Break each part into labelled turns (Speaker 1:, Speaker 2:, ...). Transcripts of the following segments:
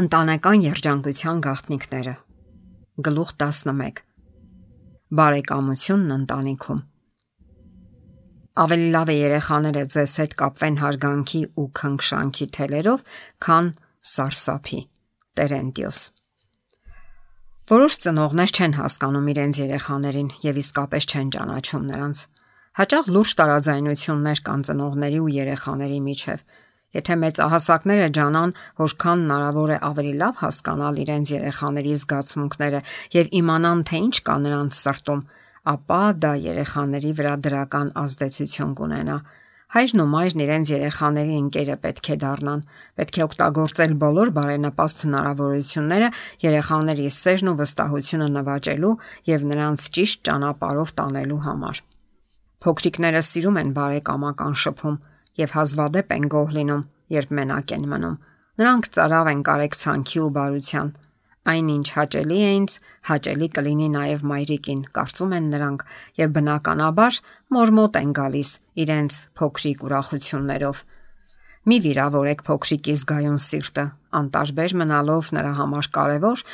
Speaker 1: Ընտանեկան երջանկության գաղտնիքները Գլուխ 11 Բարեկամությունն ընտանիքում Ավելի լավ է երեխաները ձեզ հետ կապվեն հարգանքի ու քնքշանքի թելերով, քան սարսափի։ Տերենտիոս Որոշ ծնողներ չեն հասկանում իրենց երեխաներին եւ իսկապես չեն ճանաչում նրանց։ Հաճախ լուրջ տարաձայնություններ կան ծնողների ու երեխաների միջև Եթե մեծահասակները ջանան, որքան հնարավոր է ավելի լավ հասկանալ իրենց երեխաների զգացմունքները եւ իմանան, թե ինչ կա նրանց սրտում, ապա դա երեխաների վրա դրական ազդեցություն կունենա։ Հայրն ու մայրն իրենց երեխաների ընկերը պետք է դառնան։ Պետք է օգտագործել բոլոր բարենպաստ հնարավորությունները երեխաների սերն ու վստահությունը նվաճելու եւ նրանց ճիշտ ճանապարհով տանելու համար։ Փոքրիկները սիրում են բարեկամական շփում, եւ հազվադեպ են գոհ լինում, երբ մենակ են մնում։ Նրանք ծարավ են կարեկցանքի ու բարության։ Այնինչ հաճելի է ինձ, հաճելի կլինի նաև մայրիկին, կարծում են նրանք, եւ բնականաբար մորմոտ են գալիս իրենց փոքրիկ ուրախություններով։ Մի վիրավորեք փոքրիկի զգայուն սիրտը, անտարբեր մնալով նրա համար կարևոր,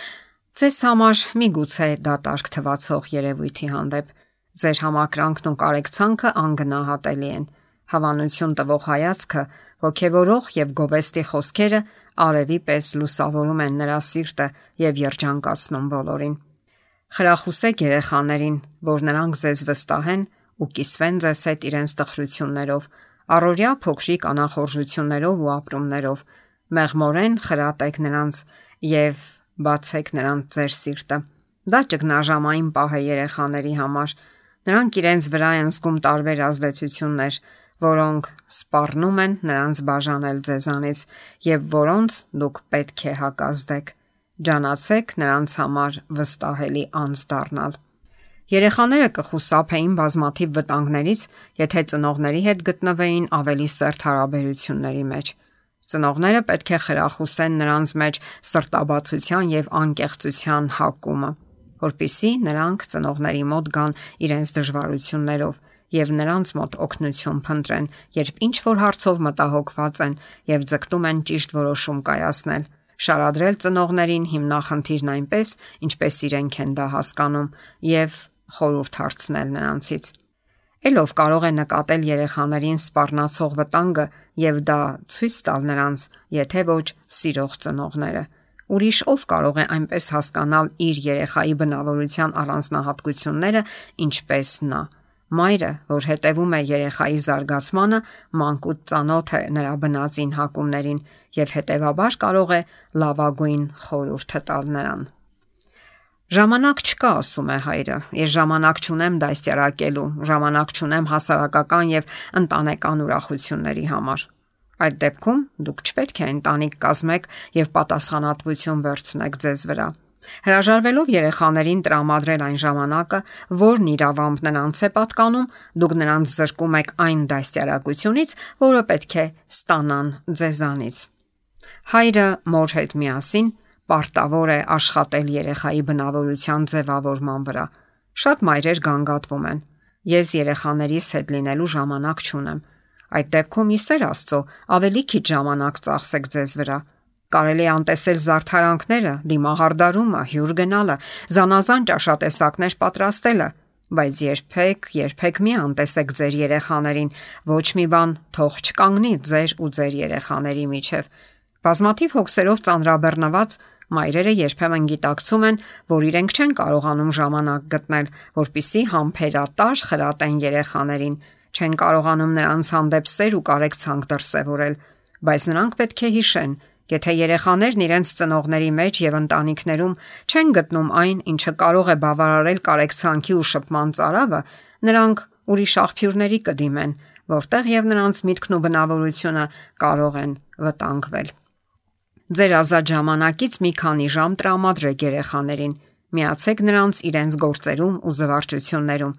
Speaker 1: ձեզ համար միգուցե դատարկ թվացող երևույթի հանդեպ ձեր համակրանքն ու կարեկցանքը անգնահատելի են հավանություն տվող հայացքը, ողքեվորող եւ գովեստի խոսքերը արևի պես լուսավորում են նրա սիրտը եւ երջանկացնում բոլորին։ Խրախուսեք երեխաներին, որ նրանք ձեզ վստահեն ու կիսվեն ձեզ հետ իրենց տխրություններով, առօրյա փոքրիկ անախորժություններով ու ապրումներով։ Մեղմորեն խրատեք նրանց եւ բացեք նրանց ձեր սիրտը։ Դա ճգնաժամային պահ է երեխաների համար։ Նրանք իրենց վրա են զգում տարբեր ազդեցություններ, որոնք սպառնում են նրանց բաժանել ձեզանից եւ որոնց դուք պետք է հակազդեք։ Ջանացեք նրանց համար վստահելի անձ դառնալ։ Երեխաները կխուսափեին բազմաթիվ վտանգներից, եթե ծնողների հետ գտնվեին ավելի սերտ հարաբերությունների մեջ։ Ծնողները պետք է խրախուսեն նրանց մեջ սրտաբացության եւ անկեղծության հակումը, որpիսի նրանք ծնողների մոտ գան իրենց դժվարություններով եւ նրանց մոտ օգնություն փնտրեն, երբ ինչ որ հարցով մտահոգված են եւ ձգտում են ճիշտ որոշում կայացնել։ Շարադրել ծնողներին հիմնախնդիրն այնպես, ինչպես իրենք են դա հասկանում եւ խորհուրդ հարցնել նրանցից։ Էլով կարող է նկատել երեխաներին սпарնացող վտանգը եւ դա ցույց տալ նրանց, եթե ոչ սիրող ծնողները։ Ուրիշ ով կարող է այնպես հասկանալ իր երեխայի բնավորության առանձնահատկությունները, ինչպես նա։ Մայրը, որ հետևում է երեխայի զարգացմանը, մանկուց ծանոթ է նրա բնածին հակումներին եւ հետեւաբար կարող է լավագույն խորհուրդը տալ նրան։ Ժամանակ չկա, ասում է հայրը։ Ես ժամանակ չունեմ դաստիարակելու, ժամանակ չունեմ հասարակական եւ ընտանեկան ուրախությունների համար։ Այդ դեպքում դուք չպետք է ընտանիք կազմեք եւ պատասխանատվություն վերցնեք ձեզ վրա։ Հրաժարվելով երեխաներին տրամադրել այն ժամանակը, որն իրավամբ նրանց է պատկանում, դուք նրանց զրկում եք այն դաստիարակությունից, որը պետք է ստանան ձեզանից։ Հայրը մոր հետ միասին պարտավոր է աշխատել երեխայի բնավորության ձևավորման վրա։ Շատ մայրեր գանգատվում են. Ես երեխաներիս հետ լինելու ժամանակ չունեմ։ Այդ դեպքում իսեր Աստծո ավելի քիչ ժամանակ ծախսեք ձեզ վրա Կարելի է անտեսել զարթարանքները, դիմահարդարումը, հյուր գնալը, զանազան ճաշատեսակներ պատրաստելը, բայց երբեք, երբեք մի անտեսեք ձեր երեխաներին, ոչ մի բան թող չկանգնի ձեր ու ձեր երեխաների միջև։ Բազմաթիվ հոգսերով ծանրաբեռնված մայրերը երբեմն գիտակցում են, որ իրենք չեն կարողանում ժամանակ գտնել, որpիսի համբերատար խրատեն երեխաներին, չեն կարողանում նրանց հանդեպ սեր ու կարեկցանք դրսևորել, բայց նրանք պետք է հիշեն, Եթե երեխաներն իրենց ծնողների մեջ եւ ընտանիքներում չեն գտնում այն, ինչը կարող է բավարարել կարեկցանքի ու շփման ծարավը, նրանք ուրիշ աղբյուրների կդիմեն, որտեղ եւ նրանց միտքն ու բնավորությունը կարող են վտանգվել։ Ձեր ազատ ժամանակից մի քանի ժամ տրամադրեք երեխաներին, միացեք նրանց իրենց գործերում ու զվարճություններում,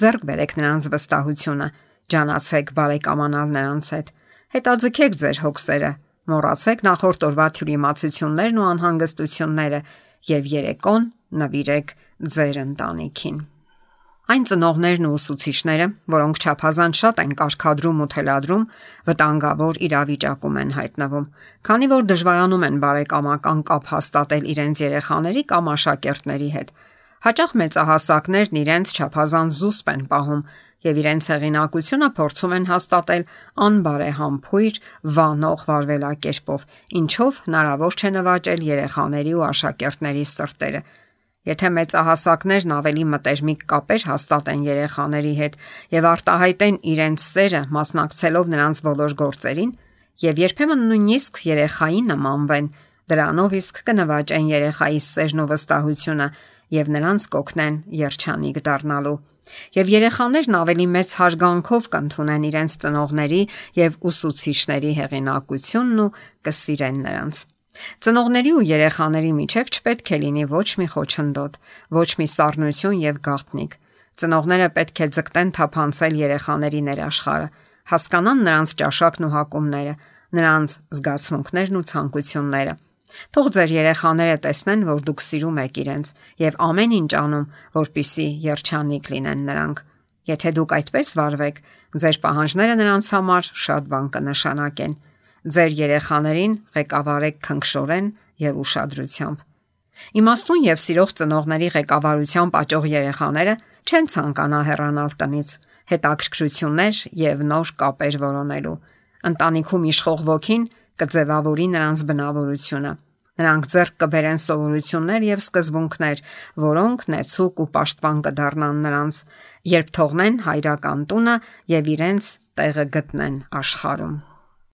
Speaker 1: ձեռք բերեք նրանց վստահությունը, ջանացեք բարեկամանալ նրանց հետ, հետաձգեք ձեր հոգսերը Մոռացեք նախորդ օրվա թյուրիմացություններն ու անհանգստությունները եւ երեկոն նվիրեք ձեր ընտանիքին։ Այն ծնողներն ու ուսուցիչները, որոնք չափազանց շատ են կարկադրում ու թելադրում, վտանգավոր իրավիճակում են հայտնվում, քանի որ դժվարանում են բարեկամական կապ հաստատել իրենց երեխաների կամ աշակերտների հետ։ Հաճախ մեծահասակներն իրենց չափազանց զուսպ են պահում եւ իրենց հեղինակությունը փորձում են հաստատել անբարեհամբույր, վանող վարվելակերպով, ինչով հնարավոր չէ նվաճել երեխաների ու աշակերտների սրտերը։ Եթե մեծահասակներն ավելի մտերմիկ կապեր հաստատեն երեխաների հետ եւ արտահայտեն իրենց սերը մասնակցելով նրանց բոլոր գործերին, եւ երբեմն նույնիսկ երեխային նմանվեն, դրանով իսկ կնվաճեն երեխայի սերն ու վստահությունը եւ նրանց կօգնեն երջանիկ դառնալու։ Եվ երեխաներն ավելի մեծ հարգանքով կընդունեն իրենց ծնողների եւ ուսուցիչների հեղինակությունն ու կսիրեն նրանց։ Ծնողների ու երեխաների միջև չպետք է լինի ոչ մի խոչընդոտ, ոչ մի սառնություն եւ գաղտնիք։ Ծնողները պետք է ձգտեն թափանցել երեխաների ներաշխարը, հասկանան նրանց ճաշակն ու հակումները, նրանց զգացմունքներն ու ցանկությունները։ Թող ձեր երեխաները տեսնեն, որ դուք սիրում եք իրենց եւ ամեն ինչ անում, որpիսի երջանիկ լինեն նրանք։ Եթե դուք այդպես վարվեք, ձեր պահանջները նրանց համար շատ բան կնշանակեն։ Ձեր երեխաներին ղեկավարեք քնքշորեն եւ ուշադրությամբ։ Իմաստուն եւ սիրող ծնողների ղեկավարությամբ աճող երեխաները չեն ցանկանա հեռանալ տնից, հետաքրքրություններ եւ նոր կապեր որոնելու։ Ընտանիքում իշխող ոգին կձևավորի նրանց բնավորությունը։ Նրանք ձեռք կբերեն սովորություններ եւ սկզբունքներ, որոնք նեցուկ ու պաշտպան կդառնան նրանց, երբ թողնեն հայրական տունը եւ իրենց տեղը գտնեն աշխարհում։